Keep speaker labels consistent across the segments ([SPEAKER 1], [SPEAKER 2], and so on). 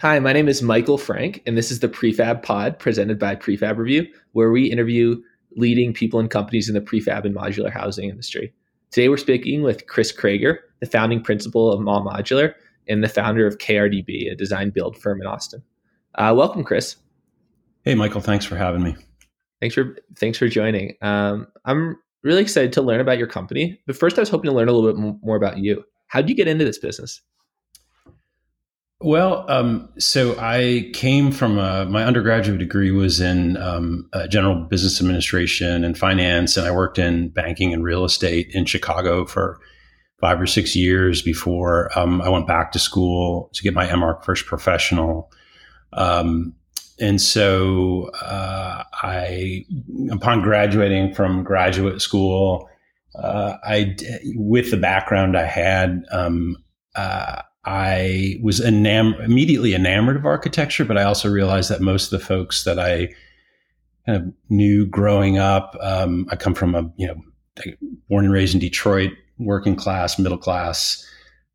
[SPEAKER 1] Hi, my name is Michael Frank, and this is the Prefab Pod presented by Prefab Review, where we interview leading people and companies in the prefab and modular housing industry. Today, we're speaking with Chris Krager, the founding principal of Ma Modular and the founder of KRDB, a design build firm in Austin. Uh, welcome, Chris.
[SPEAKER 2] Hey, Michael. Thanks for having me.
[SPEAKER 1] Thanks for thanks for joining. Um, I'm really excited to learn about your company, but first, I was hoping to learn a little bit more about you. How did you get into this business?
[SPEAKER 2] Well, um, so I came from a, my undergraduate degree was in um, uh, general business administration and finance, and I worked in banking and real estate in Chicago for five or six years before um, I went back to school to get my MArch first professional. Um, and so uh, I, upon graduating from graduate school, uh, I, with the background I had, um, uh, I was enam- immediately enamored of architecture, but I also realized that most of the folks that I kind of knew growing up, um, I come from a, you know, born and raised in Detroit, working class, middle class,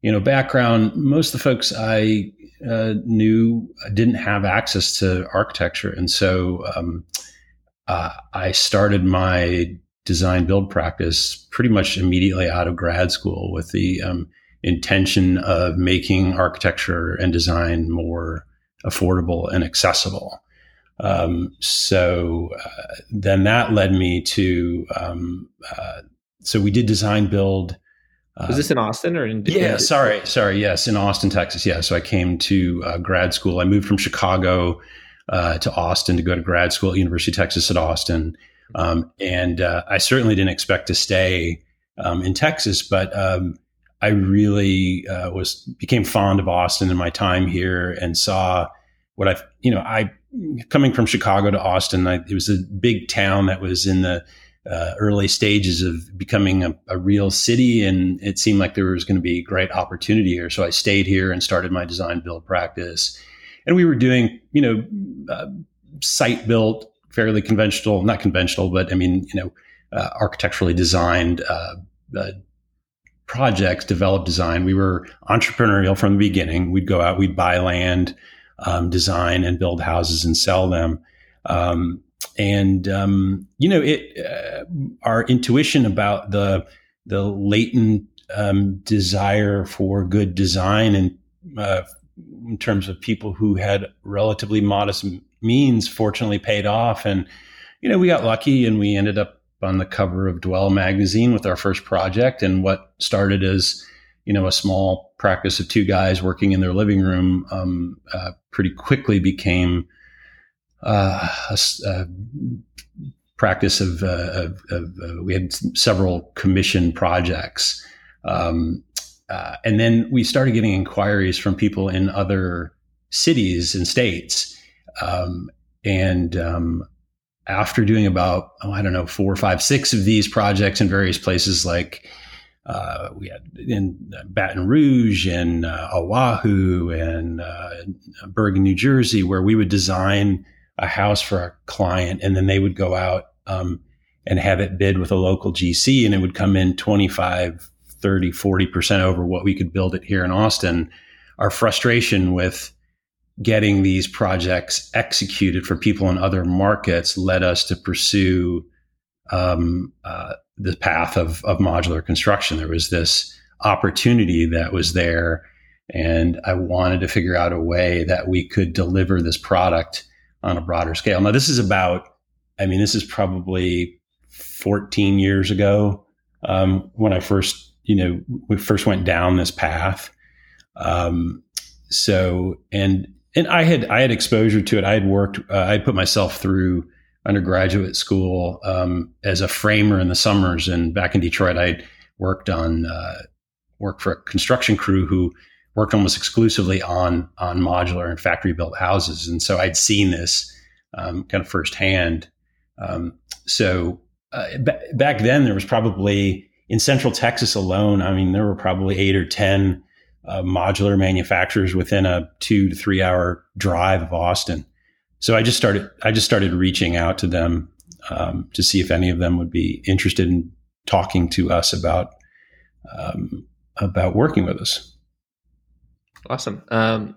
[SPEAKER 2] you know, background. Most of the folks I uh, knew didn't have access to architecture. And so um, uh, I started my design build practice pretty much immediately out of grad school with the um, intention of making architecture and design more affordable and accessible. Um, so uh, then that led me to um, uh, so we did design build.
[SPEAKER 1] Uh, Was this in Austin or in?
[SPEAKER 2] Yeah, sorry, sorry. Yes, in Austin, Texas. Yeah. So I came to uh, grad school. I moved from Chicago uh, to Austin to go to grad school at University of Texas at Austin, um, and uh, I certainly didn't expect to stay um, in Texas, but um, I really uh, was became fond of Austin in my time here and saw what I, you know, I coming from Chicago to Austin, I, it was a big town that was in the uh, early stages of becoming a, a, real city, and it seemed like there was going to be great opportunity here. So I stayed here and started my design build practice, and we were doing, you know, uh, site built, fairly conventional, not conventional, but I mean, you know, uh, architecturally designed uh, uh, projects, develop design. We were entrepreneurial from the beginning. We'd go out, we'd buy land, um, design and build houses and sell them. Um, and um, you know, it uh, our intuition about the the latent um, desire for good design and uh, in terms of people who had relatively modest means, fortunately paid off. And you know, we got lucky and we ended up on the cover of Dwell magazine with our first project. And what started as, you know, a small practice of two guys working in their living room um, uh, pretty quickly became uh, a, a, practice of, uh, of, of uh, we had several commission projects. Um, uh, and then we started getting inquiries from people in other cities and states. Um, and um, after doing about oh, I don't know four, five, six of these projects in various places like uh, we had in Baton Rouge and uh, Oahu and uh, Bergen, New Jersey, where we would design a house for a client and then they would go out um, and have it bid with a local GC and it would come in 25, 30, 40% over what we could build it here in Austin. Our frustration with getting these projects executed for people in other markets led us to pursue um, uh, the path of, of modular construction. There was this opportunity that was there, and I wanted to figure out a way that we could deliver this product on a broader scale. Now, this is about, I mean, this is probably 14 years ago um, when I first, you know, we first went down this path. Um, so, and and I had I had exposure to it. I had worked. Uh, I put myself through undergraduate school um, as a framer in the summers, and back in Detroit, I worked on uh, worked for a construction crew who worked almost exclusively on on modular and factory built houses, and so I'd seen this um, kind of firsthand. Um, so uh, b- back then, there was probably in Central Texas alone. I mean, there were probably eight or ten uh, modular manufacturers within a two to three hour drive of Austin. So I just started I just started reaching out to them um, to see if any of them would be interested in talking to us about um, about working with us.
[SPEAKER 1] Awesome. Um,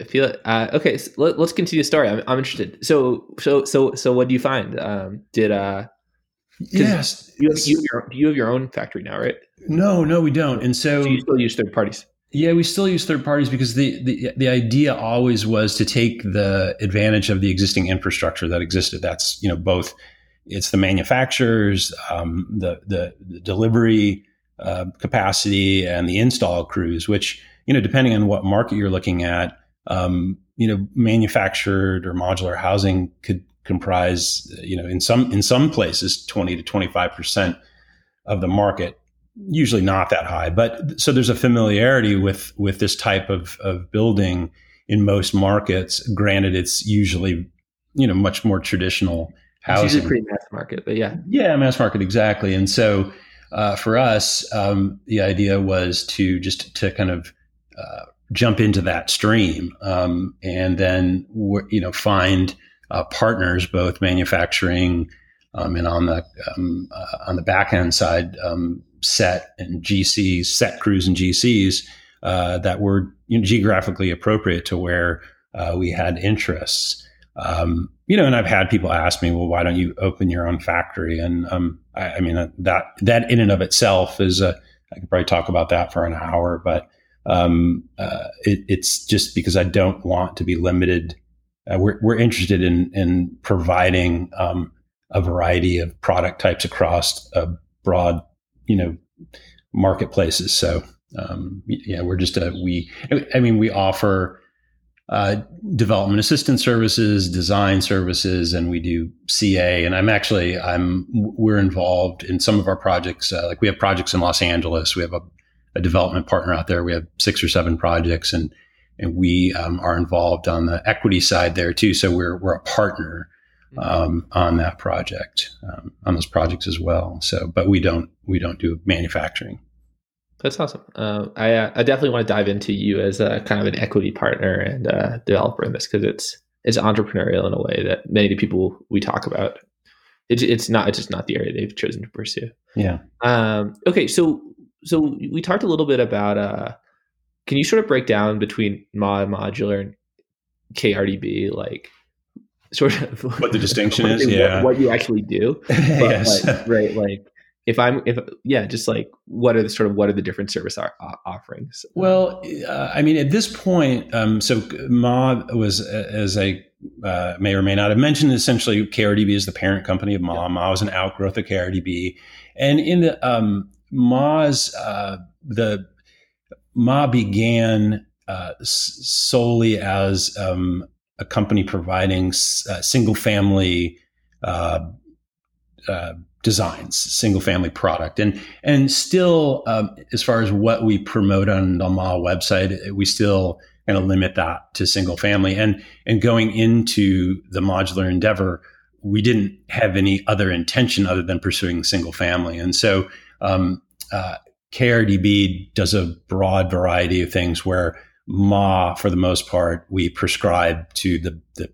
[SPEAKER 1] I feel it. Uh, okay, so let, us continue the story. I'm, I'm interested. So, so, so, so, what do you find? Um, did uh,
[SPEAKER 2] yes,
[SPEAKER 1] you have, you, have your, you have your own factory now, right?
[SPEAKER 2] No, no, we don't. And so,
[SPEAKER 1] so you still use third parties.
[SPEAKER 2] Yeah, we still use third parties because the, the the idea always was to take the advantage of the existing infrastructure that existed. That's you know both it's the manufacturers, um, the, the, the delivery uh, capacity, and the install crews. Which you know depending on what market you're looking at, um, you know manufactured or modular housing could comprise you know in some in some places 20 to 25 percent of the market usually not that high. But so there's a familiarity with with this type of of building in most markets. Granted, it's usually you know much more traditional housing. It's
[SPEAKER 1] usually pretty mass market, but yeah,
[SPEAKER 2] yeah, mass market exactly. And so uh, for us, um, the idea was to just to kind of uh, jump into that stream um, and then you know find uh, partners, both manufacturing. Um, and on the um, uh, on the back end side, um, set and GCs, set crews and GCs uh, that were you know, geographically appropriate to where uh, we had interests. Um, you know, and I've had people ask me, well, why don't you open your own factory? And um, I, I, mean, uh, that that in and of itself is a, I could probably talk about that for an hour, but um, uh, it, it's just because I don't want to be limited. Uh, we're, we're interested in in providing um, a variety of product types across a broad you know marketplaces. So um, yeah, we're just a we. I mean, we offer uh, development assistance services, design services, and we do CA. And I'm actually I'm we're involved in some of our projects. Uh, like we have projects in Los Angeles. We have a, a, development partner out there. We have six or seven projects, and and we um, are involved on the equity side there too. So we're we're a partner um, on that project, um, on those projects as well. So, but we don't we don't do manufacturing.
[SPEAKER 1] That's awesome. Uh, I uh, I definitely want to dive into you as a kind of an equity partner and uh, developer in this because it's it's entrepreneurial in a way that many of the people we talk about. It's it's not it's just not the area they've chosen to pursue.
[SPEAKER 2] Yeah.
[SPEAKER 1] Um, okay, so so we talked a little bit about. Uh, can you sort of break down between Ma Modular and KRDB like sort of
[SPEAKER 2] what the distinction is, yeah,
[SPEAKER 1] what, what, you actually do. But yes, like, right. Like if I'm, if yeah, just like what are the sort of what are the different service are, uh, offerings?
[SPEAKER 2] Well, uh, I mean, at this point, um, so Ma was as I uh, may or may not have mentioned, essentially KRDB is the parent company of Ma. Yeah. Ma was an outgrowth of KRDB, and in the um, Ma's uh, the Ma began uh, solely as um, a company providing uh, single family uh, uh, designs, single family product, and and still um, as far as what we promote on the Ma website, we still kind of limit that to single family. And and going into the modular endeavor, we didn't have any other intention other than pursuing single family, and so. Um, uh, KRDB does a broad variety of things where Ma, for the most part, we prescribe to the, the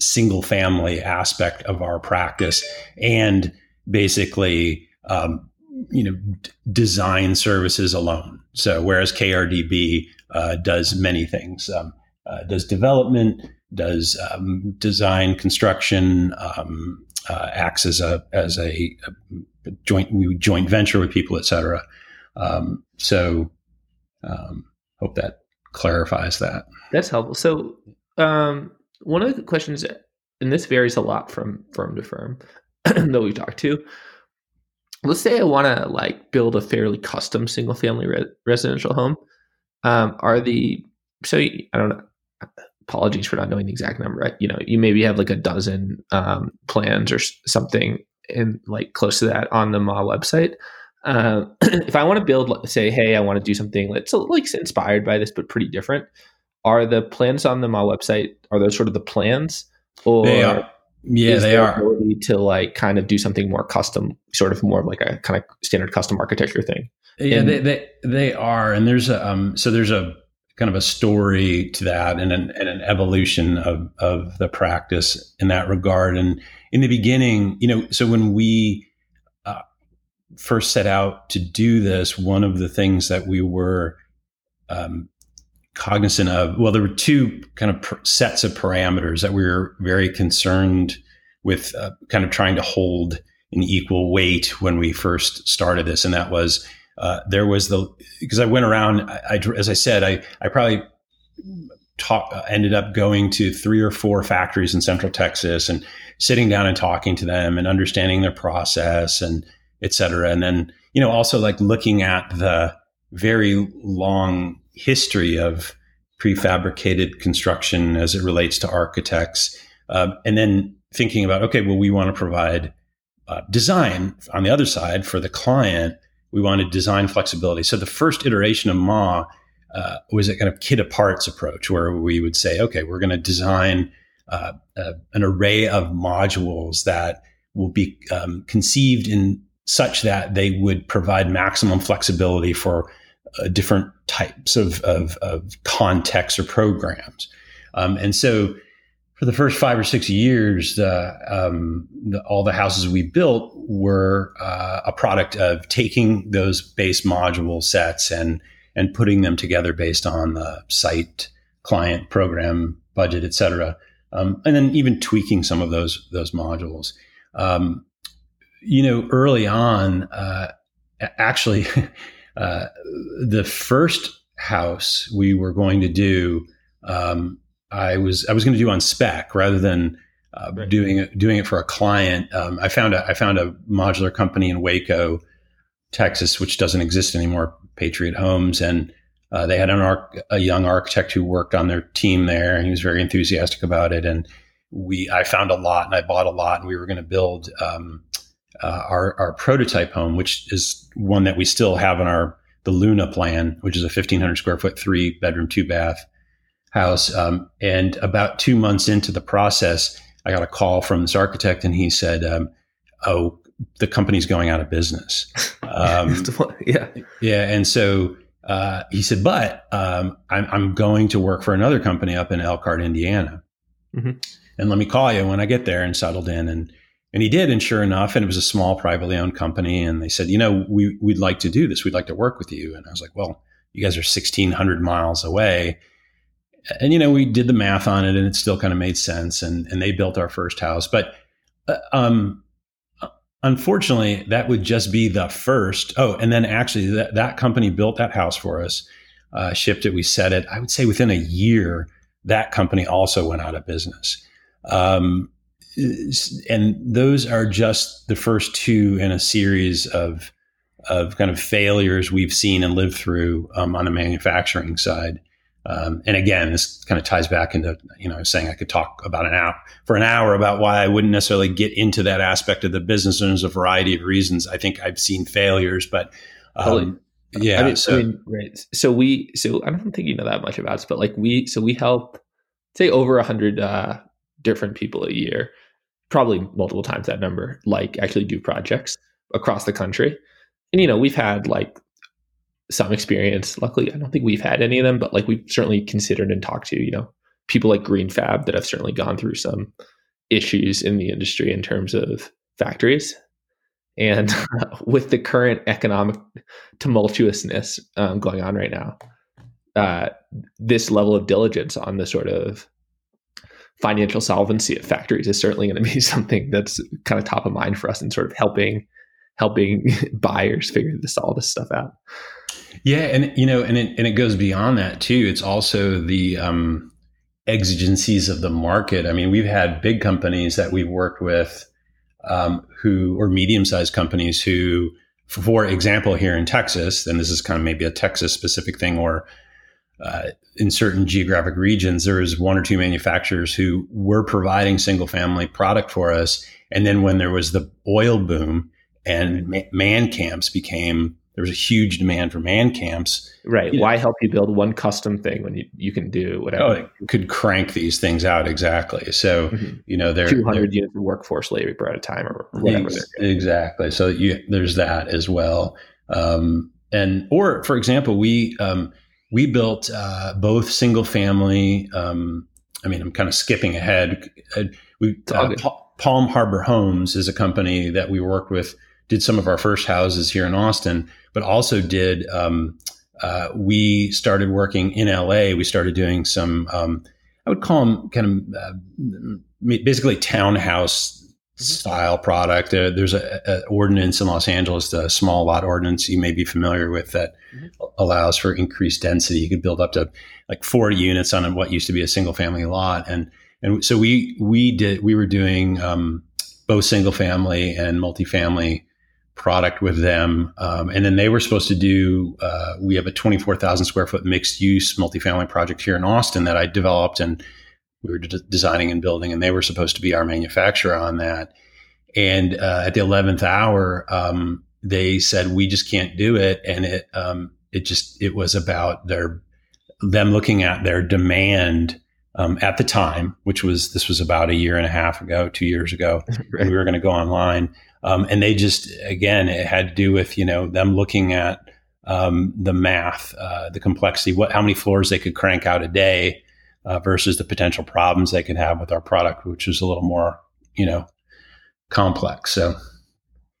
[SPEAKER 2] single family aspect of our practice and basically, um, you know, d- design services alone. So whereas KRDB uh, does many things, um, uh, does development, does um, design, construction, um, uh, acts as a as a, a, joint we joint venture with people, etc. Um, so um, hope that clarifies that.
[SPEAKER 1] That's helpful. So, um, one of the questions, and this varies a lot from firm to firm that we talk to. Let's say I want to like build a fairly custom single family re- residential home. Um, are the so I don't know. Apologies for not knowing the exact number. You know, you maybe have like a dozen um, plans or something and like close to that on the Ma website. Uh, if I want to build, say, hey, I want to do something that's like inspired by this, but pretty different. Are the plans on the Ma website? Are those sort of the plans,
[SPEAKER 2] or they are. Yeah, they are.
[SPEAKER 1] Ability To like kind of do something more custom, sort of more of like a kind of standard custom architecture thing.
[SPEAKER 2] Yeah, and, they, they they are, and there's a um, so there's a kind of a story to that and an, and an evolution of of the practice in that regard. And in the beginning, you know, so when we first set out to do this, one of the things that we were um, cognizant of. Well, there were two kind of sets of parameters that we were very concerned with, uh, kind of trying to hold in equal weight when we first started this, and that was uh, there was the because I went around. I, I, as I said, I I probably talk, ended up going to three or four factories in Central Texas and sitting down and talking to them and understanding their process and et cetera. And then you know also like looking at the very long history of prefabricated construction as it relates to architects, uh, and then thinking about okay, well, we want to provide uh, design on the other side for the client. We wanted design flexibility. So the first iteration of MA uh, was a kind of kit of parts approach where we would say, okay, we're going to design uh, uh, an array of modules that will be um, conceived in such that they would provide maximum flexibility for uh, different types of, of, of, contexts or programs. Um, and so for the first five or six years, the, um, the, all the houses we built were uh, a product of taking those base module sets and and putting them together based on the site, client, program, budget, et cetera, um, and then even tweaking some of those those modules. Um, you know, early on, uh, actually, uh, the first house we were going to do. Um, I was I was going to do on spec rather than uh, right. doing it doing it for a client. Um, I found a I found a modular company in Waco, Texas, which doesn't exist anymore, Patriot Homes, and uh, they had an arch- a young architect who worked on their team there, and he was very enthusiastic about it. And we I found a lot, and I bought a lot, and we were going to build um, uh, our our prototype home, which is one that we still have in our the Luna plan, which is a 1,500 square foot, three bedroom, two bath house. Um, and about two months into the process, I got a call from this architect, and he said, um, "Oh, the company's going out of business." Um,
[SPEAKER 1] yeah,
[SPEAKER 2] yeah. And so uh, he said, "But um, I'm, I'm, going to work for another company up in Elkhart, Indiana, mm-hmm. and let me call you when I get there." And settled in, and and he did, and sure enough, and it was a small privately owned company, and they said, "You know, we we'd like to do this. We'd like to work with you." And I was like, "Well." You guys are 1,600 miles away and you know we did the math on it and it still kind of made sense and and they built our first house but uh, um unfortunately that would just be the first oh and then actually that, that company built that house for us uh, shipped it we set it i would say within a year that company also went out of business um, and those are just the first two in a series of of kind of failures we've seen and lived through um, on the manufacturing side um, and again, this kind of ties back into you know saying I could talk about an hour for an hour about why I wouldn't necessarily get into that aspect of the business. And there's a variety of reasons. I think I've seen failures, but um, yeah.
[SPEAKER 1] I mean, so, I mean, right. So we, so I don't think you know that much about us, but like we, so we help say over a hundred uh, different people a year, probably multiple times that number, like actually do projects across the country. And you know, we've had like some experience. Luckily, I don't think we've had any of them, but like we've certainly considered and talked to, you know, people like Greenfab that have certainly gone through some issues in the industry in terms of factories. And with the current economic tumultuousness um, going on right now, uh, this level of diligence on the sort of financial solvency of factories is certainly going to be something that's kind of top of mind for us in sort of helping helping buyers figure this all this stuff out.
[SPEAKER 2] Yeah, and you know, and it and it goes beyond that too. It's also the um, exigencies of the market. I mean, we've had big companies that we've worked with, um, who or medium sized companies who, for example, here in Texas, and this is kind of maybe a Texas specific thing, or uh, in certain geographic regions, there was one or two manufacturers who were providing single family product for us, and then when there was the oil boom and man camps became there was a huge demand for man camps.
[SPEAKER 1] Right. Why know, help you build one custom thing when you, you can do whatever?
[SPEAKER 2] Oh, could crank these things out exactly. So mm-hmm. you know, they're
[SPEAKER 1] two hundred units of workforce labor at a time or whatever.
[SPEAKER 2] exactly. So you, there's that as well. Um, and or for example, we um, we built uh, both single family. Um, I mean, I'm kind of skipping ahead. Uh, we uh, Palm Harbor Homes is a company that we worked with did some of our first houses here in Austin, but also did um, uh, we started working in LA. We started doing some, um, I would call them kind of uh, basically townhouse style product. Uh, there's a, ordinance in Los Angeles, the small lot ordinance you may be familiar with that mm-hmm. allows for increased density. You could build up to like 40 units on what used to be a single family lot. And, and so we, we did, we were doing, um, both single family and multifamily product with them. Um, and then they were supposed to do, uh, we have a 24,000 square foot mixed use multifamily project here in Austin that I developed and we were de- designing and building, and they were supposed to be our manufacturer on that. And uh, at the 11th hour, um, they said, we just can't do it. And it, um, it just, it was about their, them looking at their demand um, at the time, which was this was about a year and a half ago, two years ago. right. We were going to go online, um, and they just again it had to do with you know them looking at um, the math, uh, the complexity, what how many floors they could crank out a day uh, versus the potential problems they could have with our product, which is a little more you know complex. So.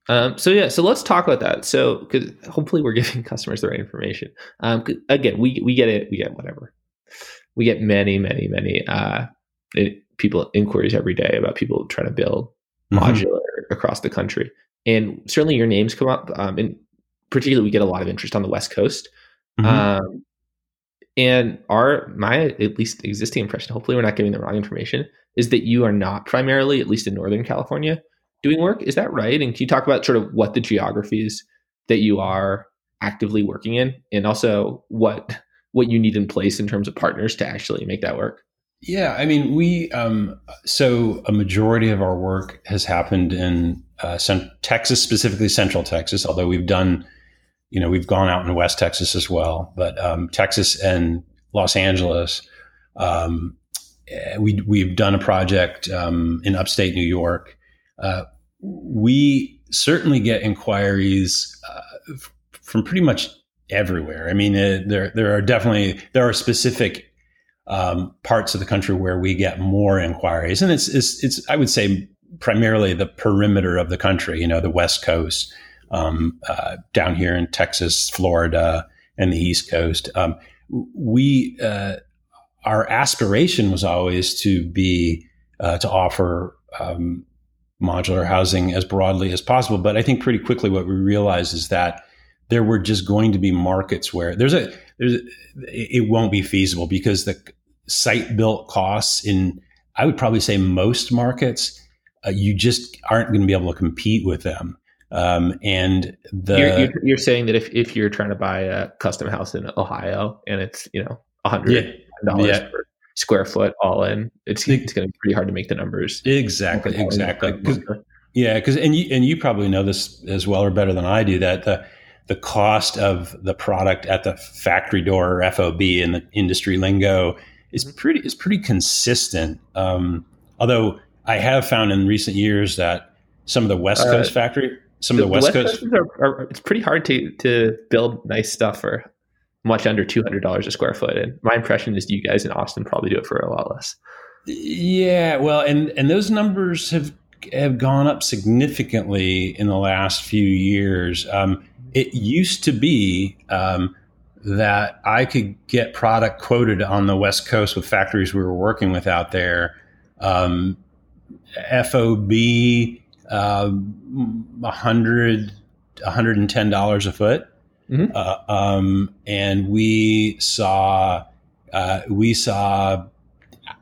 [SPEAKER 1] Um, so yeah, so let's talk about that. So, because hopefully we're giving customers the right information. Um, again, we we get it, we get whatever we get many, many, many uh, it, people inquiries every day about people trying to build mm-hmm. modular across the country. And certainly your names come up. Um, and particularly, we get a lot of interest on the West Coast. Mm-hmm. Um, and our my at least existing impression, hopefully we're not giving the wrong information, is that you are not primarily, at least in Northern California, doing work. Is that right? And can you talk about sort of what the geographies that you are actively working in, and also what what you need in place in terms of partners to actually make that work?
[SPEAKER 2] Yeah, I mean, we um, so a majority of our work has happened in uh, Texas, specifically Central Texas. Although we've done, you know, we've gone out in West Texas as well, but um, Texas and Los Angeles. Um, eh, we we've done a project um, in upstate New York. Uh, we certainly get inquiries uh, from pretty much everywhere. I mean, uh, there there are definitely there are specific um, parts of the country where we get more inquiries, and it's, it's it's I would say primarily the perimeter of the country. You know, the West Coast, um, uh, down here in Texas, Florida, and the East Coast. Um, we uh, our aspiration was always to be uh, to offer um, modular housing as broadly as possible, but I think pretty quickly what we realized is that there were just going to be markets where there's a there's a, it won't be feasible because the site built costs in I would probably say most markets uh, you just aren't going to be able to compete with them. Um, and the
[SPEAKER 1] you're, you're, you're, saying that if, if you're trying to buy a custom house in Ohio and it's you know a hundred dollars yeah. per square foot all in, it's it's going to be pretty hard to make the numbers
[SPEAKER 2] exactly exactly. Cause, yeah, because and you and you probably know this as well or better than I do that the the cost of the product at the factory door or FOB in the industry lingo is mm-hmm. pretty is pretty consistent. Um, although I have found in recent years that some of the West uh, Coast uh, factory, some the, of the West, the West Coast,
[SPEAKER 1] are, are, it's pretty hard to to build nice stuff for much under two hundred dollars a square foot. And my impression is you guys in Austin probably do it for a lot less.
[SPEAKER 2] Yeah, well, and and those numbers have have gone up significantly in the last few years. Um, it used to be um, that I could get product quoted on the West Coast with factories we were working with out there. Um, FOB, uh, 100 $110 a foot. Mm-hmm. Uh, um, and we saw, uh, we saw,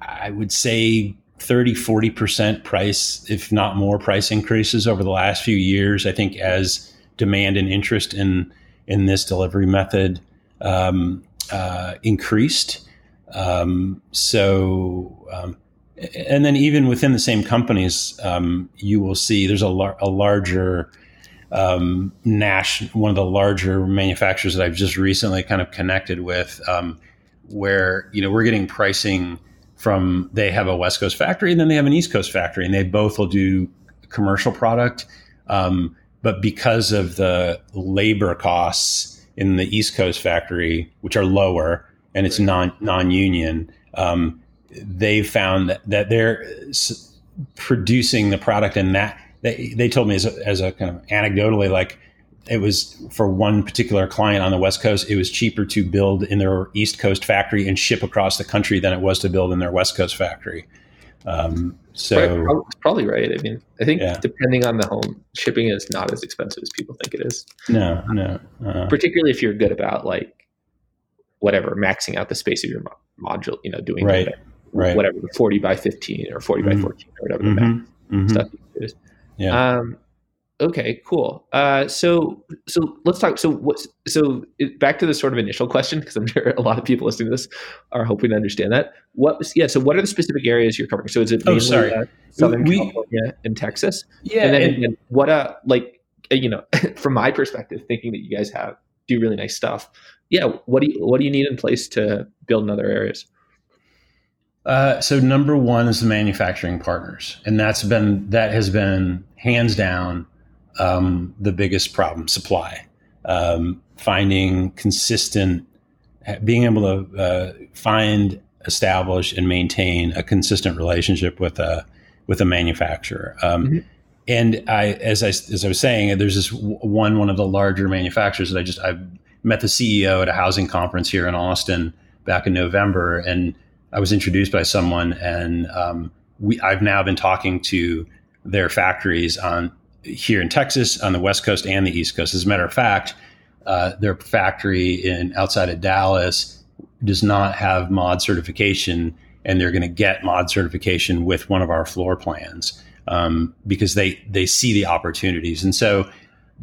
[SPEAKER 2] I would say 30, 40% price, if not more price increases over the last few years. I think as demand and interest in in this delivery method um, uh, increased. Um, so, um, and then even within the same companies, um, you will see there's a, lar- a larger um, Nash, one of the larger manufacturers that I've just recently kind of connected with, um, where you know we're getting pricing from they have a West Coast factory and then they have an East Coast factory, and they both will do commercial product. Um, but because of the labor costs in the East Coast factory, which are lower and it's non non union, um, they found that, that they're producing the product and that they, they told me as a, as a kind of anecdotally like it was for one particular client on the West Coast, it was cheaper to build in their East Coast factory and ship across the country than it was to build in their West Coast factory. Um, so
[SPEAKER 1] right, probably right. I mean, I think yeah. depending on the home, shipping is not as expensive as people think it is.
[SPEAKER 2] No, no. Uh,
[SPEAKER 1] Particularly if you're good about like whatever maxing out the space of your mo- module, you know, doing
[SPEAKER 2] right, the, right.
[SPEAKER 1] whatever the forty by fifteen or 40 mm-hmm. by fourteen or whatever mm-hmm. the mm-hmm. stuff is. Yeah. Um, Okay, cool. Uh, so so let's talk. So what? So it, back to the sort of initial question because I'm sure a lot of people listening to this are hoping to understand that. What? Yeah. So what are the specific areas you're covering? So is it
[SPEAKER 2] oh, mainly oh, sorry.
[SPEAKER 1] Uh, Southern we, California and Texas?
[SPEAKER 2] Yeah.
[SPEAKER 1] And then and, and what? Uh, like uh, you know, from my perspective, thinking that you guys have do really nice stuff. Yeah. What do you What do you need in place to build in other areas?
[SPEAKER 2] Uh, so number one is the manufacturing partners, and that's been that has been hands down um, the biggest problem supply. Um, finding consistent, being able to uh, find, establish, and maintain a consistent relationship with a with a manufacturer. Um, mm-hmm. And I, as I as I was saying, there's this one one of the larger manufacturers that I just I met the CEO at a housing conference here in Austin back in November, and I was introduced by someone, and um, we I've now been talking to their factories on here in Texas, on the West Coast and the East Coast. As a matter of fact, uh, their factory in outside of Dallas does not have mod certification, and they're going to get mod certification with one of our floor plans um, because they they see the opportunities. And so,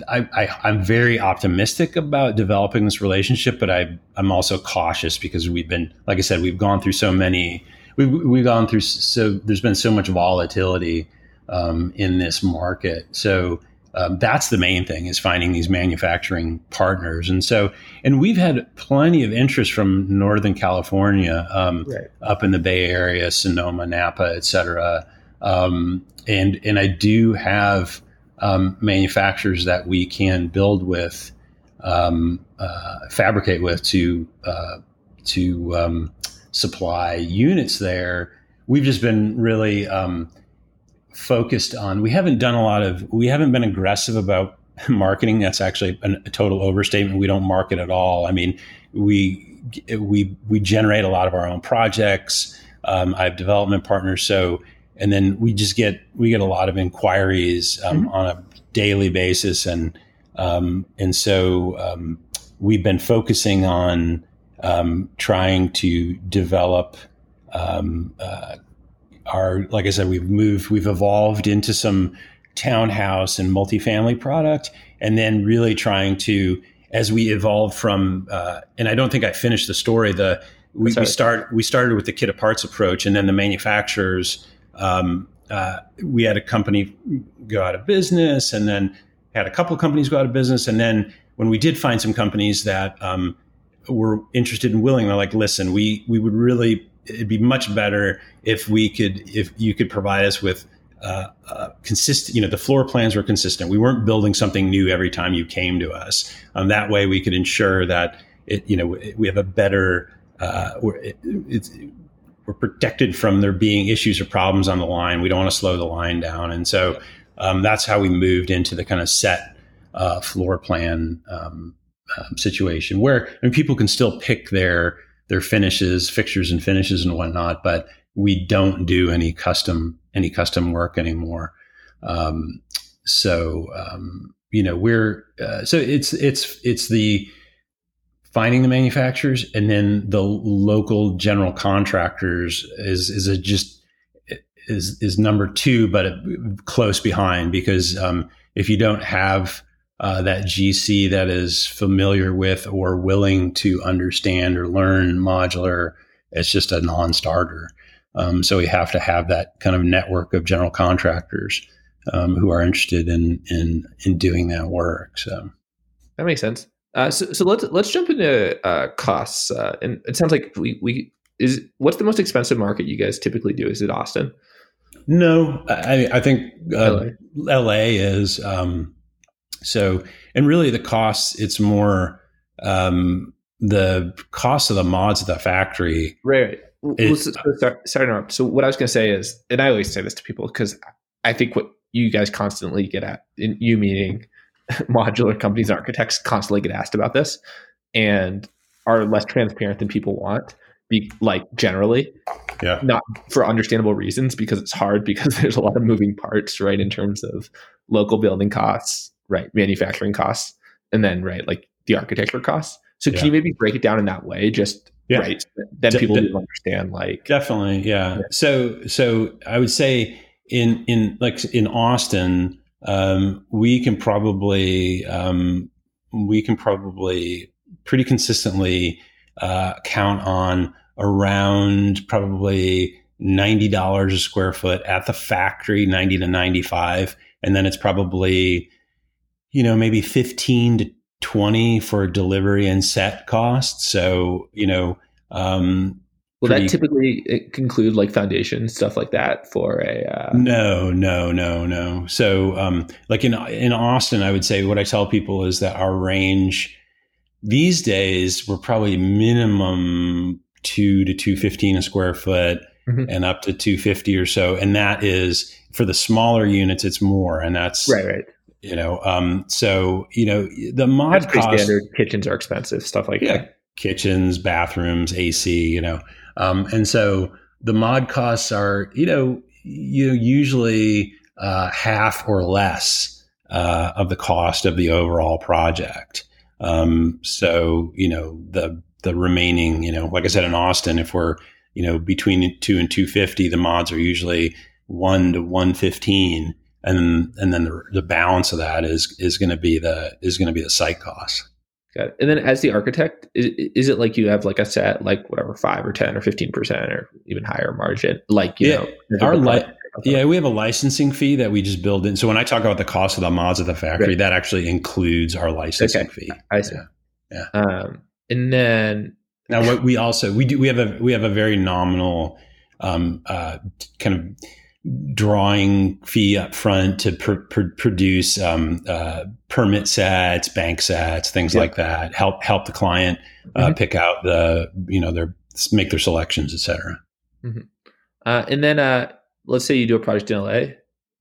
[SPEAKER 2] I, I, am very optimistic about developing this relationship, but I I'm also cautious because we've been, like I said, we've gone through so many. We've, we've gone through so there's been so much volatility um, in this market. So um, that's the main thing is finding these manufacturing partners. And so, and we've had plenty of interest from Northern California, um, right. up in the Bay Area, Sonoma, Napa, et cetera. Um, and, and I do have um, manufacturers that we can build with, um, uh, fabricate with to, uh, to supply units there. We've just been really, focused on we haven't done a lot of we haven't been aggressive about marketing. That's actually a, a total overstatement. We don't market at all. I mean we we we generate a lot of our own projects. Um, i have development partners. So and then we just get we get a lot of inquiries um, mm-hmm. on a daily basis and um, and so um, we've been focusing on um, trying to develop um, uh, are like I said, we've moved, we've evolved into some townhouse and multifamily product, and then really trying to as we evolve from. Uh, and I don't think I finished the story. The we, we start we started with the kit of parts approach, and then the manufacturers. Um, uh, we had a company go out of business, and then had a couple of companies go out of business, and then when we did find some companies that um, were interested and willing, they're like, "Listen, we we would really it'd be much better if we could if you could provide us with uh, uh, consistent you know the floor plans were consistent. We weren't building something new every time you came to us. Um, that way we could ensure that it you know we have a better uh, it, we're protected from there being issues or problems on the line. We don't want to slow the line down. And so um, that's how we moved into the kind of set uh, floor plan um, um, situation where I mean, people can still pick their their finishes, fixtures and finishes and whatnot, but we don't do any custom any custom work anymore. Um, so um, you know we're uh, so it's it's it's the finding the manufacturers and then the local general contractors is is a just is is number two, but close behind because um, if you don't have uh, that GC that is familiar with or willing to understand or learn modular, it's just a non-starter. Um, so we have to have that kind of network of general contractors um, who are interested in in in doing that work. So
[SPEAKER 1] that makes sense. Uh, so, so let's let's jump into uh, costs. Uh, and it sounds like we we is what's the most expensive market you guys typically do? Is it Austin?
[SPEAKER 2] No, I, I think LA. Uh, LA is. Um, so, and really the costs, it's more um, the cost of the mods at the factory.
[SPEAKER 1] Right. It, so, sorry, sorry So what I was going to say is, and I always say this to people because I think what you guys constantly get at, in you meaning modular companies and architects constantly get asked about this and are less transparent than people want be like generally
[SPEAKER 2] yeah
[SPEAKER 1] not for understandable reasons because it's hard because there's a lot of moving parts right in terms of local building costs right manufacturing costs and then right like the architecture costs so can
[SPEAKER 2] Yeah.
[SPEAKER 1] you maybe break it down in that way just
[SPEAKER 2] Yeah.
[SPEAKER 1] right then
[SPEAKER 2] De-
[SPEAKER 1] people
[SPEAKER 2] de-
[SPEAKER 1] will understand like
[SPEAKER 2] Definitely, yeah.
[SPEAKER 1] Yeah.
[SPEAKER 2] So, so I would say in in like in Austin, um, we can probably um, we can probably pretty consistently uh, count on around probably ninety dollars a square foot at the factory, ninety to ninety five, and then it's probably you know maybe fifteen to twenty for delivery and set costs. So you know. Um,
[SPEAKER 1] will
[SPEAKER 2] pretty-
[SPEAKER 1] that typically it conclude like foundation stuff like that for a uh,
[SPEAKER 2] No, no, no, no. So, um, like in in Austin, I would say what I tell people is that our range these days we're probably minimum two to two fifteen a square foot,
[SPEAKER 1] Mhm.
[SPEAKER 2] and up to two fifty or so, and that is for the smaller units. It's more, and that's
[SPEAKER 1] right right
[SPEAKER 2] you know. Um, so you know the mod cost
[SPEAKER 1] standard kitchens are expensive stuff like
[SPEAKER 2] yeah,
[SPEAKER 1] that
[SPEAKER 2] kitchens, bathrooms, AC, you know. Um, and so the mod costs are, you know, you know, usually uh, half or less uh, of the cost of the overall project. Um, so you know the the remaining, you know, like I said in Austin, if we're you know between two and two fifty, the mods are usually one to one fifteen, and and then the, the balance of that is is going to be the is going to be the site cost.
[SPEAKER 1] Got it. And then as the architect, is, is it like you have like a set, like whatever, five or 10 or 15% or even higher margin? Like, you
[SPEAKER 2] Yeah,
[SPEAKER 1] know,
[SPEAKER 2] our li- Yeah, we have a licensing fee that we just build in. So when I talk about the cost of the mods at the factory,
[SPEAKER 1] Right.
[SPEAKER 2] that actually includes our licensing
[SPEAKER 1] Okay.
[SPEAKER 2] fee.
[SPEAKER 1] I see.
[SPEAKER 2] Yeah.
[SPEAKER 1] Um, and then,
[SPEAKER 2] Now, what we also we do we have a we have a very nominal um, uh, kind of drawing fee up front to pr- pr- produce um, uh, permit sets, bank sets, things like that. Help help the client uh,
[SPEAKER 1] Mhm.
[SPEAKER 2] pick out the you know their make their selections, et cetera.
[SPEAKER 1] uh, and then, uh, let's say you do a project in LA.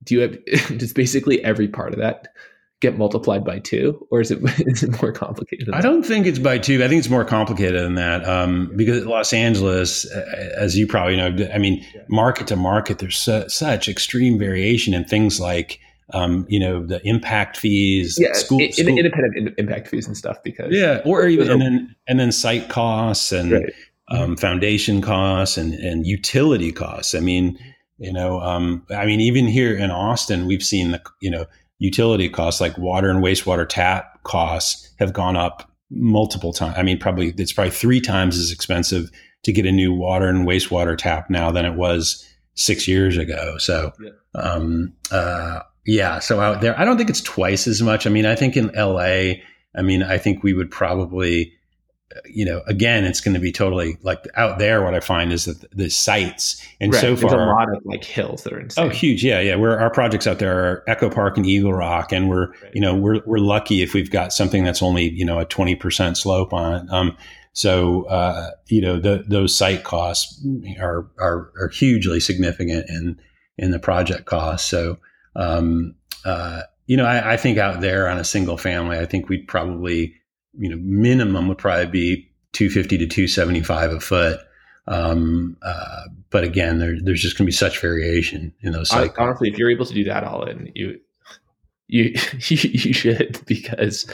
[SPEAKER 1] Do you have, does basically every part of that get multiplied by two or is it, is it more complicated?
[SPEAKER 2] I don't think it's by two. I think it's more complicated than that. Um, because Los Angeles, as you probably know, I mean, market to market, there's su- such extreme variation in things like, um, you know, the impact fees,
[SPEAKER 1] Yeah,
[SPEAKER 2] school,
[SPEAKER 1] in,
[SPEAKER 2] school-
[SPEAKER 1] independent in- impact fees and stuff because
[SPEAKER 2] yeah, or even and then and then site costs and
[SPEAKER 1] right.
[SPEAKER 2] um, foundation costs and, and utility costs. I mean, you know, um, I mean, even here in Austin, we've seen the, you know, utility costs like water and wastewater tap costs have gone up multiple times. I mean, probably it's probably three times as expensive to get a new water and wastewater tap now than it was six years ago. So,
[SPEAKER 1] Yeah.
[SPEAKER 2] um, uh, yeah. So out there, I don't think it's twice as much. I mean, I think in LA, I mean, I think we would probably, you know, again, it's going to be totally like out there. What I find is that the sites and
[SPEAKER 1] Right.
[SPEAKER 2] so
[SPEAKER 1] There's
[SPEAKER 2] far,
[SPEAKER 1] a lot of like hills that are insane.
[SPEAKER 2] Oh, huge! Yeah, yeah. We're our projects out there are Echo Park and Eagle Rock, and we're you know we're we're lucky if we've got something that's only you know a twenty percent slope on it. Um, so uh, you know the, those site costs are, are are hugely significant in in the project cost. So um, uh, you know I, I think out there on a single family, I think we'd probably you know minimum would probably be two fifty to two seventy five a foot. Um, uh, but again, there, there's just going to be such variation in those cycles.
[SPEAKER 1] honestly, if you're able to do that all in, you you you should because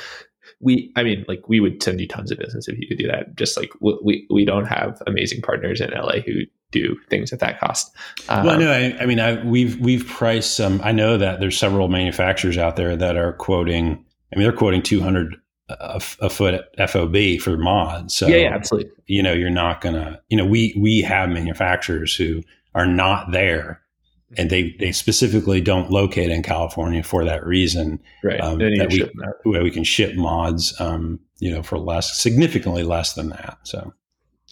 [SPEAKER 1] we, I mean, like we would send you tons of business if you could do that. Just like we we, we don't have amazing partners in LA who do things at that cost. Um,
[SPEAKER 2] well, no, I, I mean, I, we've we've priced some. I know that there's several manufacturers out there that are quoting. I mean, they're quoting 200 a, f- a foot FOB for mods. So
[SPEAKER 1] yeah, yeah, absolutely.
[SPEAKER 2] you know, you're not gonna. You know, we we have manufacturers who are not there, and they they specifically don't locate in California for that reason.
[SPEAKER 1] Right.
[SPEAKER 2] Um, that we-
[SPEAKER 1] ship them out.
[SPEAKER 2] Where we can ship mods, um, you know, for less, significantly less than that. So.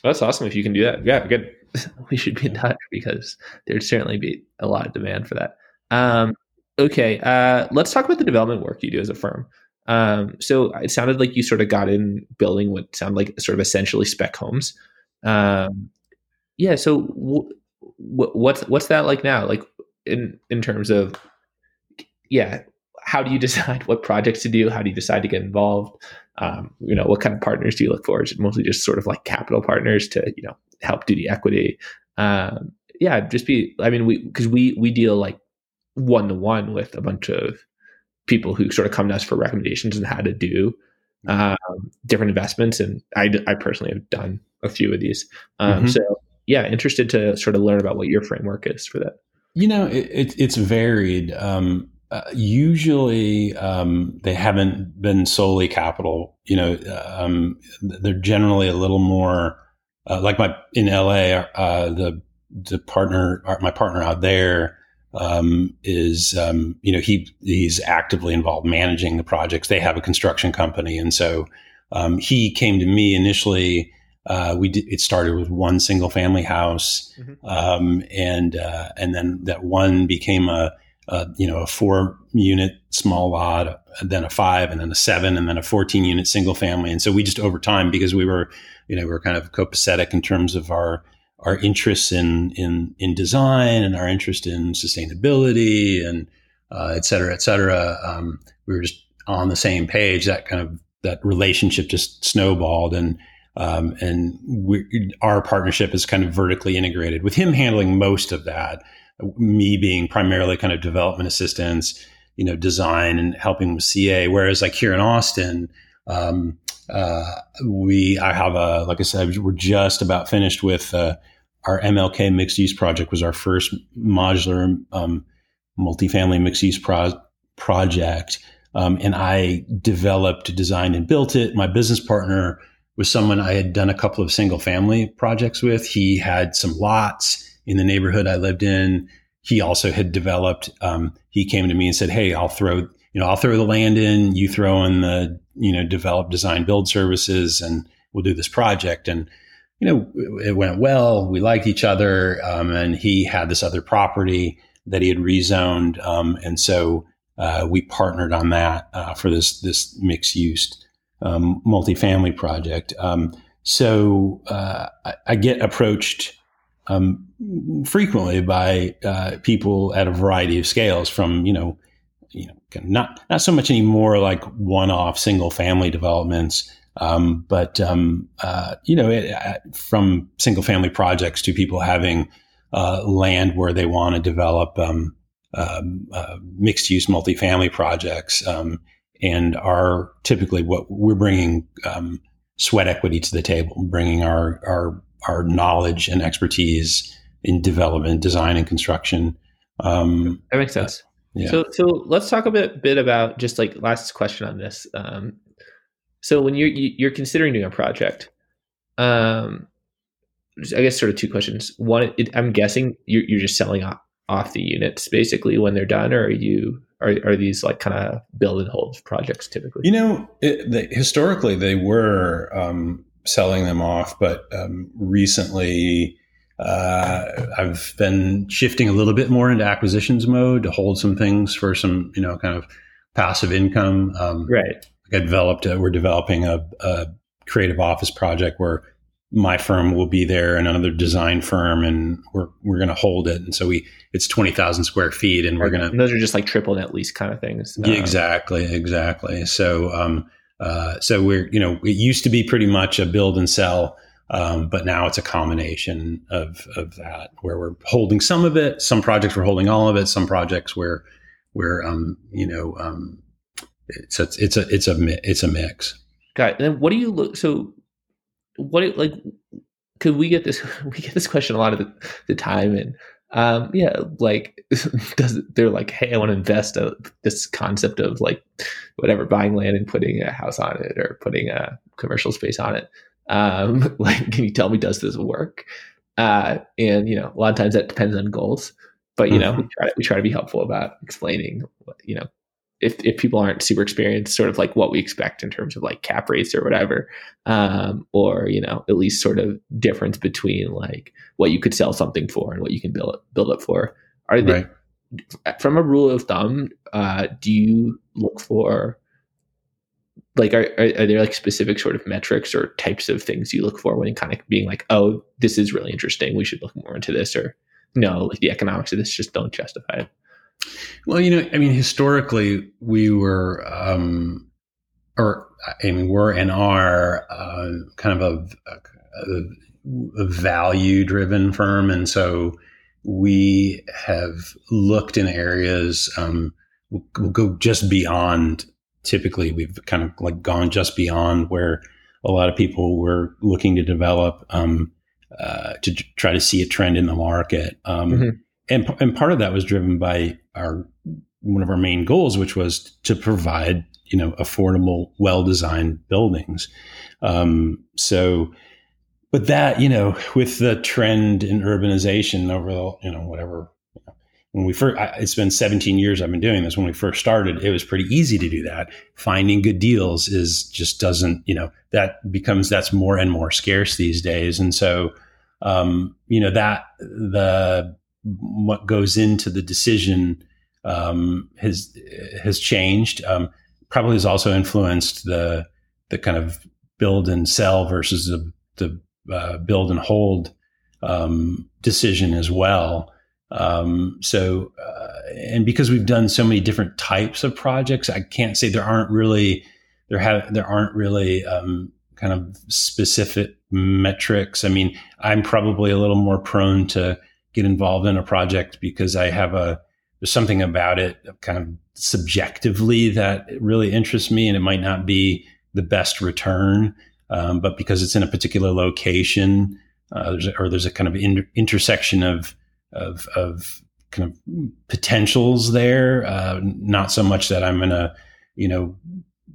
[SPEAKER 1] That's awesome if you can do that. Yeah, good. we should be in touch because there'd certainly be a lot of demand for that. Um, okay, uh, let's talk about the development work you do as a firm. Um, so it sounded like you sort of got in building what sounded like sort of essentially spec homes. Um, yeah. So w- w- what's what's that like now? Like in in terms of yeah, how do you decide what projects to do? How do you decide to get involved? Um, you know, what kind of partners do you look for? Is it mostly just sort of like capital partners to you know help do the equity? Um, yeah, just be. I mean, we because we we deal like one to one with a bunch of people who sort of come to us for recommendations on how to do um, different investments, and I I personally have done a few of these. Um, mm-hmm. So yeah, interested to sort of learn about what your framework is for that.
[SPEAKER 2] You know, it, it, it's varied. Um, uh, usually, um, they haven't been solely capital. You know, um, they're generally a little more uh, like my in LA. Uh, the the partner, my partner out there, um, is um, you know he he's actively involved managing the projects. They have a construction company, and so um, he came to me initially uh, we did, it started with one single family house, mm-hmm. um, and uh, and then that one became a, a, you know a four unit small lot, then a five, and then a seven, and then a fourteen unit single family. And so we just over time because we were you know we are kind of copacetic in terms of our our interests in in in design and our interest in sustainability and uh, et cetera, et cetera. Um, we were just on the same page. That kind of that relationship just snowballed and um, and we, our partnership is kind of vertically integrated with him handling most of that, me being primarily kind of development assistance, you know, design and helping with CA. Whereas like here in Austin, um, we, I have a, like I said, we're just about finished with, uh, our MLK mixed use project was our first modular, um, multifamily mixed use pro- project. Um, and I developed, designed and built it. My business partner, was someone I had done a couple of single family projects with. He had some lots in the neighborhood I lived in. He also had developed. Um, he came to me and said, "Hey, I'll throw you know I'll throw the land in. You throw in the you know develop, design, build services, and we'll do this project." And you know it went well. We liked each other, um, and he had this other property that he had rezoned, um, and so uh, we partnered on that uh, for this this mixed use um, multifamily project. Um, so uh, I, I, get approached um, frequently by uh, people at a variety of scales, from you know, you know, not not so much anymore like one-off single-family developments, um, but um, uh, you know, it, uh, from single-family projects to people having uh, land where they want to develop um, uh, mixed-use multifamily projects and are typically what we're bringing um, sweat equity to the table, bringing our our our knowledge and expertise in development, design, and construction.
[SPEAKER 1] Um, that makes sense. Yeah. So, so let's talk a bit bit about just like last question on this. Um, so, when you're you're considering doing a project, um, I guess sort of two questions. One, it, I'm guessing you're you're just selling off, off the units basically when they're done, or are you are, are these like kind of build and hold projects typically?
[SPEAKER 2] You know, it, they, historically they were um, selling them off, but um, recently uh, I've been shifting a little bit more into acquisitions mode to hold some things for some, you know, kind of passive income.
[SPEAKER 1] Um, right.
[SPEAKER 2] I developed. A, we're developing a, a creative office project where my firm will be there and another design firm and we're we're going to hold it and so we it's 20,000 square feet and we're going to
[SPEAKER 1] those are just like triple net lease kind of things
[SPEAKER 2] uh, exactly exactly so um uh so we're you know it used to be pretty much a build and sell um, but now it's a combination of of that where we're holding some of it. Some projects we're holding all of it. Some projects where where um you know um it's a, it's a it's a it's a mix.
[SPEAKER 1] Got it. and then what do you look so what like could we get this we get this question a lot of the, the time and um yeah like does they're like hey i want to invest a, this concept of like whatever buying land and putting a house on it or putting a commercial space on it um like can you tell me does this work uh and you know a lot of times that depends on goals but you know mm-hmm. we try to, we try to be helpful about explaining you know if, if people aren't super experienced, sort of like what we expect in terms of like cap rates or whatever, um, or you know at least sort of difference between like what you could sell something for and what you can build it, build it for. Are they right. from a rule of thumb? Uh, do you look for like are, are, are there like specific sort of metrics or types of things you look for when kind of being like, oh, this is really interesting, we should look more into this, or no, like the economics of this just don't justify it.
[SPEAKER 2] Well, you know, I mean, historically, we were, um, or I mean, we're and are uh, kind of a, a, a value driven firm. And so we have looked in areas, um, we'll, we'll go just beyond. Typically, we've kind of like gone just beyond where a lot of people were looking to develop um, uh, to try to see a trend in the market. Um, mm-hmm. and, and part of that was driven by our one of our main goals, which was to provide you know affordable, well designed buildings. Um, so, but that you know, with the trend in urbanization over the you know whatever when we first, it's been 17 years I've been doing this. When we first started, it was pretty easy to do that. Finding good deals is just doesn't, you know, that becomes, that's more and more scarce these days. And so, um, you know, that the, what goes into the decision, um, has, has changed. Um, probably has also influenced the, the kind of build and sell versus the, the, uh, build and hold, um, decision as well. Um, so, uh, and because we've done so many different types of projects, I can't say there aren't really there have there aren't really um, kind of specific metrics. I mean, I'm probably a little more prone to get involved in a project because I have a there's something about it kind of subjectively that really interests me, and it might not be the best return, um, but because it's in a particular location, uh, there's or there's a kind of in, intersection of of of kind of potentials there. Uh, not so much that I'm going to, you know,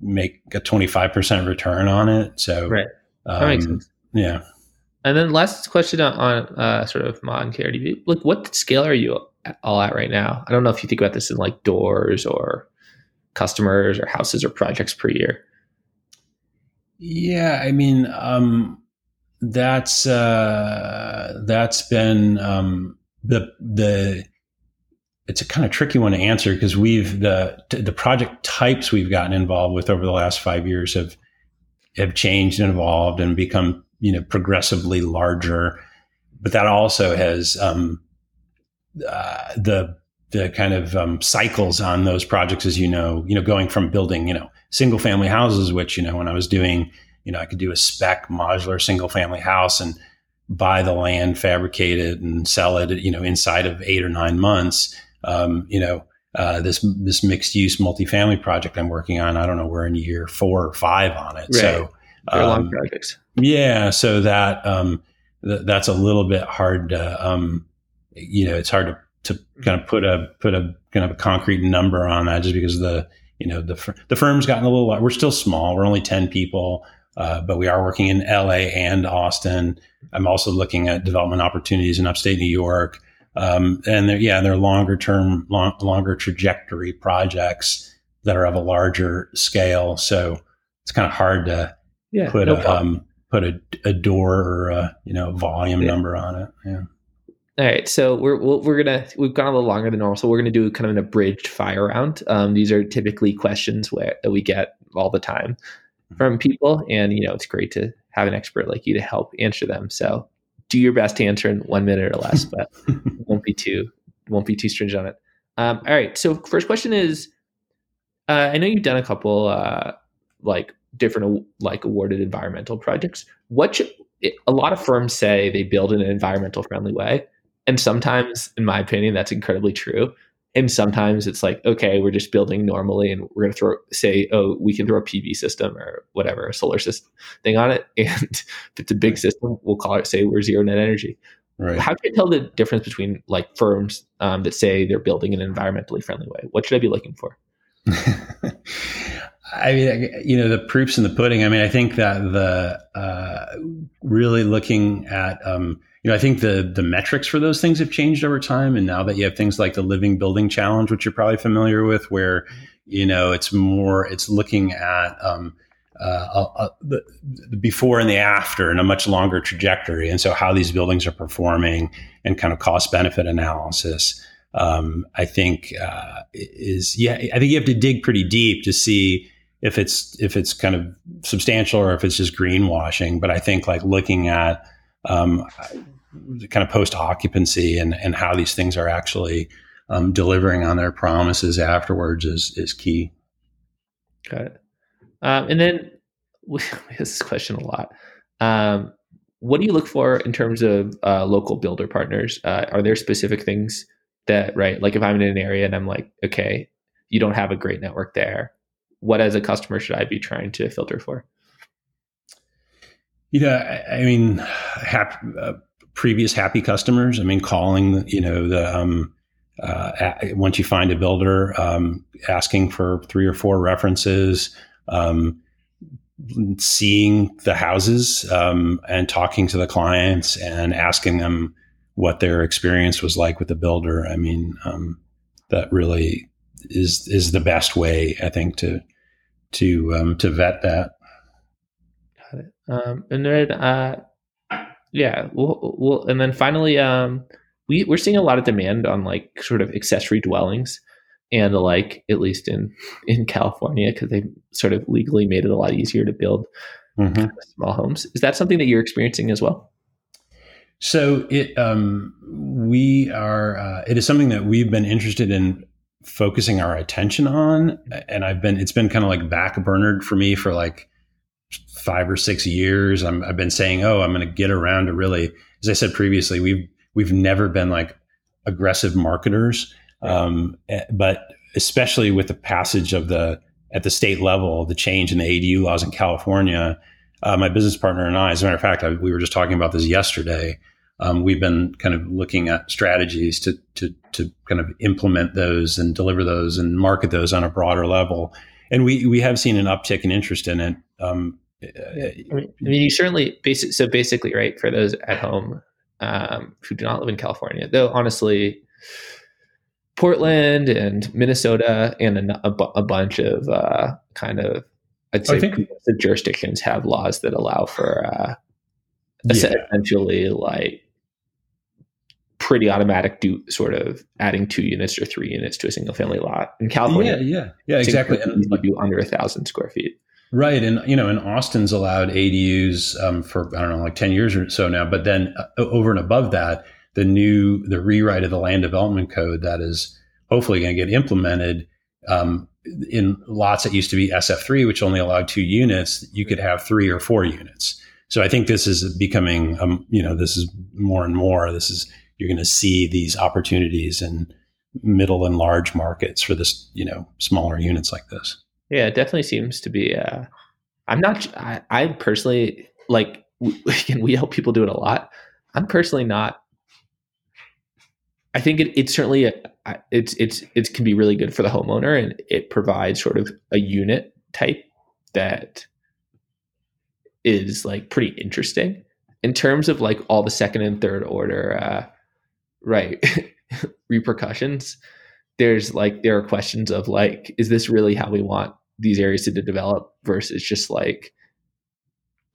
[SPEAKER 2] make a 25% return on it. So,
[SPEAKER 1] right. That um, makes sense.
[SPEAKER 2] Yeah.
[SPEAKER 1] And then last question on, uh, sort of mod and. Like, what scale are you all at right now? I don't know if you think about this in like doors or customers or houses or projects per year.
[SPEAKER 2] Yeah, I mean, um, that's uh, that's been um, the the it's a kind of tricky one to answer because we've the the project types we've gotten involved with over the last five years have have changed and evolved and become you know progressively larger, but that also has um, uh, the the kind of um, cycles on those projects, as you know, you know, going from building you know single family houses, which you know when I was doing you know I could do a spec modular single family house and buy the land, fabricate it, and sell it, you know, inside of eight or nine months. Um, you know, uh, this this mixed use multifamily project I'm working on. I don't know, we're in year four or five on it. Right. So
[SPEAKER 1] um, long projects.
[SPEAKER 2] Yeah, so that um, th- that's a little bit hard to, um, you know, it's hard to to kind of put a put a kind of a concrete number on that, just because the you know the the firm's gotten a little. We're still small. We're only ten people. Uh, but we are working in LA and Austin. I'm also looking at development opportunities in upstate New York. Um, and they're, yeah, they're longer term, long, longer trajectory projects that are of a larger scale. So it's kind of hard to yeah, put no a, um, put a, a, door or a, you know, volume yeah. number on it. Yeah.
[SPEAKER 1] All right, so we're we're gonna we've gone a little longer than normal, so we're gonna do kind of an abridged fire round. Um, these are typically questions where, that we get all the time from people. And, you know, it's great to have an expert like you to help answer them. So do your best to answer in one minute or less, but won't be too, won't be too stringent on it. Um, all right. So first question is, uh, I know you've done a couple, uh, like different, like awarded environmental projects. What should, a lot of firms say they build in an environmental friendly way. And sometimes, in my opinion, that's incredibly true and sometimes it's like okay we're just building normally and we're going to throw say oh we can throw a pv system or whatever a solar system thing on it. And if it's a big system we'll call it say we're zero net energy. Right. How can you tell the difference between like firms um, that say they're building in an environmentally friendly way? What should i be looking for
[SPEAKER 2] I mean, you know, the proofs in the pudding. I mean, I think that the uh, really looking at um, you know, I think the the metrics for those things have changed over time, and now that you have things like the Living Building Challenge, which you're probably familiar with, where you know it's more it's looking at um, uh, the, the, before and the after in a much longer trajectory, and so how these buildings are performing and kind of cost benefit analysis. Um, I think uh, is yeah, I think you have to dig pretty deep to see if it's if it's kind of substantial or if it's just greenwashing. But I think like looking at um, kind of post occupancy and, and how these things are actually um, delivering on their promises afterwards is is key.
[SPEAKER 1] Got it. Um, and then we, we this question a lot. Um, what do you look for in terms of uh, local builder partners? Uh, are there specific things that right? Like if I'm in an area and I'm like, okay, you don't have a great network there. What as a customer should I be trying to filter for?
[SPEAKER 2] You know, I, I mean, happy, uh, previous happy customers. I mean, calling, you know, the um, uh, once you find a builder, um, asking for three or four references, um, seeing the houses um, and talking to the clients and asking them what their experience was like with the builder. I mean, um, that really is is the best way, I think, to to um, to vet that.
[SPEAKER 1] Got it. Um, and then, uh, yeah, we'll, we'll, and then finally, um, we we're seeing a lot of demand on like sort of accessory dwellings and the like, at least in in California, because they sort of legally made it a lot easier to build mm-hmm. small homes. Is that something that you're experiencing as well?
[SPEAKER 2] So it um, we are uh, it is something that we've been interested in focusing our attention on, and I've been it's been kind of like back burnered for me for like five or six years. i have been saying, oh, I'm going to get around to really, as I said previously, we've we've never been like aggressive marketers, um, eh, but especially with the passage of the at the state level, the change in the ADU laws in California. Uh, my business partner and I, as a matter of fact, I, we were just talking about this yesterday um, we've been kind of looking at strategies to, to, to kind of implement those and deliver those and market those on a broader level. And we, we have seen an uptick in interest in it. Um,
[SPEAKER 1] I mean, you certainly basic, so basically, right, for those at home um, who do not live in California, though, honestly, Portland and Minnesota and a, a, a bunch of uh, kind of, I'd say, think, the jurisdictions have laws that allow for uh, yeah. essentially like pretty automatic do sort of adding two units or three units to a single family lot in California.
[SPEAKER 2] Yeah, yeah, yeah, exactly. And
[SPEAKER 1] you do under a thousand square feet.
[SPEAKER 2] Right, and you know, and Austin's allowed ADUs um, for I don't know, like ten years or so now. But then uh, over and above that, the new the rewrite of the land development code that is hopefully going to get implemented um, in lots that used to be SF3, which only allowed two units. You could have three or four units. So I think this is becoming, um, you know, this is more and more. This is you're going to see these opportunities in middle and large markets for this, you know, smaller units like this.
[SPEAKER 1] Yeah, it definitely seems to be. Uh, I'm not. I, I personally like. We, we help people do it a lot. I'm personally not. I think it, it's certainly a, it's it's it can be really good for the homeowner, and it provides sort of a unit type that is like pretty interesting in terms of like all the second and third order uh, right. Repercussions. There's like there are questions of like is this really how we want these areas to develop versus just like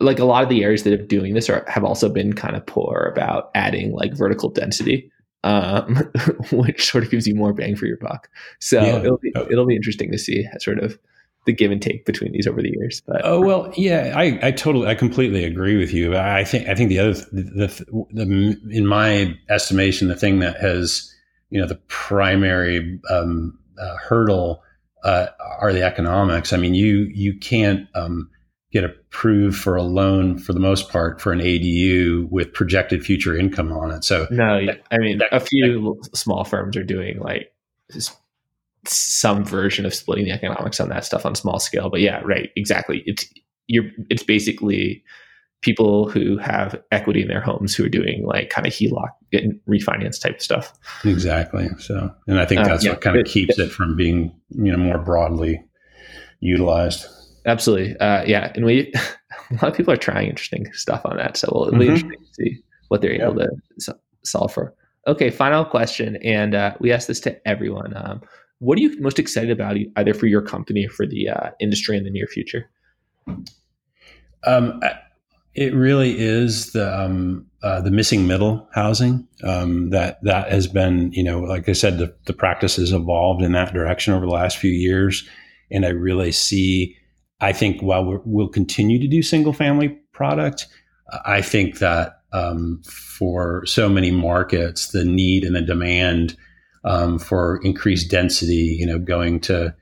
[SPEAKER 1] like a lot of the areas that are doing this are have also been kind of poor about adding like vertical density um, which sort of gives you more bang for your buck. So yeah. it'll be it'll be interesting to see sort of the give and take between these over the years. But
[SPEAKER 2] oh well, yeah, I, I totally, I completely agree with you. I think, I think the other, the, the, the in my estimation, the thing that has, you know, the primary um, uh, hurdle uh, are the economics. I mean, you you can't um, get approved for a loan for the most part for an ADU with projected future income on it. So
[SPEAKER 1] no, that, I mean, that, a few that, small firms are doing like some version of splitting the economics on that stuff on small scale. But yeah, right, exactly. It's you're it's basically people who have equity in their homes who are doing like kind of HELOC and refinance type of stuff.
[SPEAKER 2] Exactly. So, and I think uh, that's uh, yeah, what kind of keeps it from being you know more broadly utilized.
[SPEAKER 1] Absolutely. Uh, yeah, and we a lot of people are trying interesting stuff on that, so it'll be mm-hmm. interesting to see what they're able to solve for. Okay, final question, and uh, we ask this to everyone. Um, what are you most excited about, either for your company or for the uh, industry in the near future?
[SPEAKER 2] Um, it really is the um, uh, the missing middle housing um, that that has been, you know, like I said, the, the practice has evolved in that direction over the last few years, and I really see. I think while we will continue to do single family product, I think that um, for so many markets, the need and the demand um, for increased density, you know, going to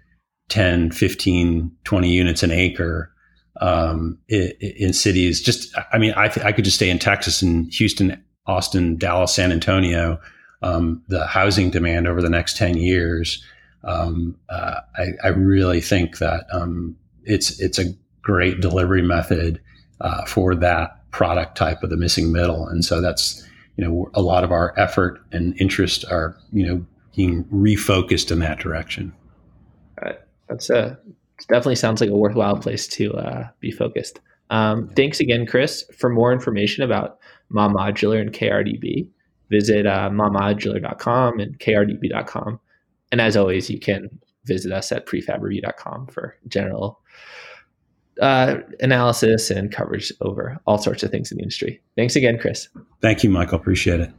[SPEAKER 2] 10, 15, 20 units an acre um, in, in, cities. Just, I mean, I, th- I could just stay in Texas and Houston, Austin, Dallas, San Antonio. Um, the housing demand over the next 10 years. Um, uh, I, I, really think that um, it's, it's a great delivery method uh, for that product type of the missing middle. And so that's, you know, a lot of our effort and interest are, you know, being refocused in that direction.
[SPEAKER 1] Right. That's a definitely sounds like a worthwhile place to uh, be focused. Um, thanks again, Chris. For more information about Ma Modular and KRDB, visit uh, mamodular.com and krdb.com. And as always, you can visit us at prefabreview.com for general uh, analysis and coverage over all sorts of things in the industry. Thanks again, Chris.
[SPEAKER 2] Thank you, Michael. Appreciate it.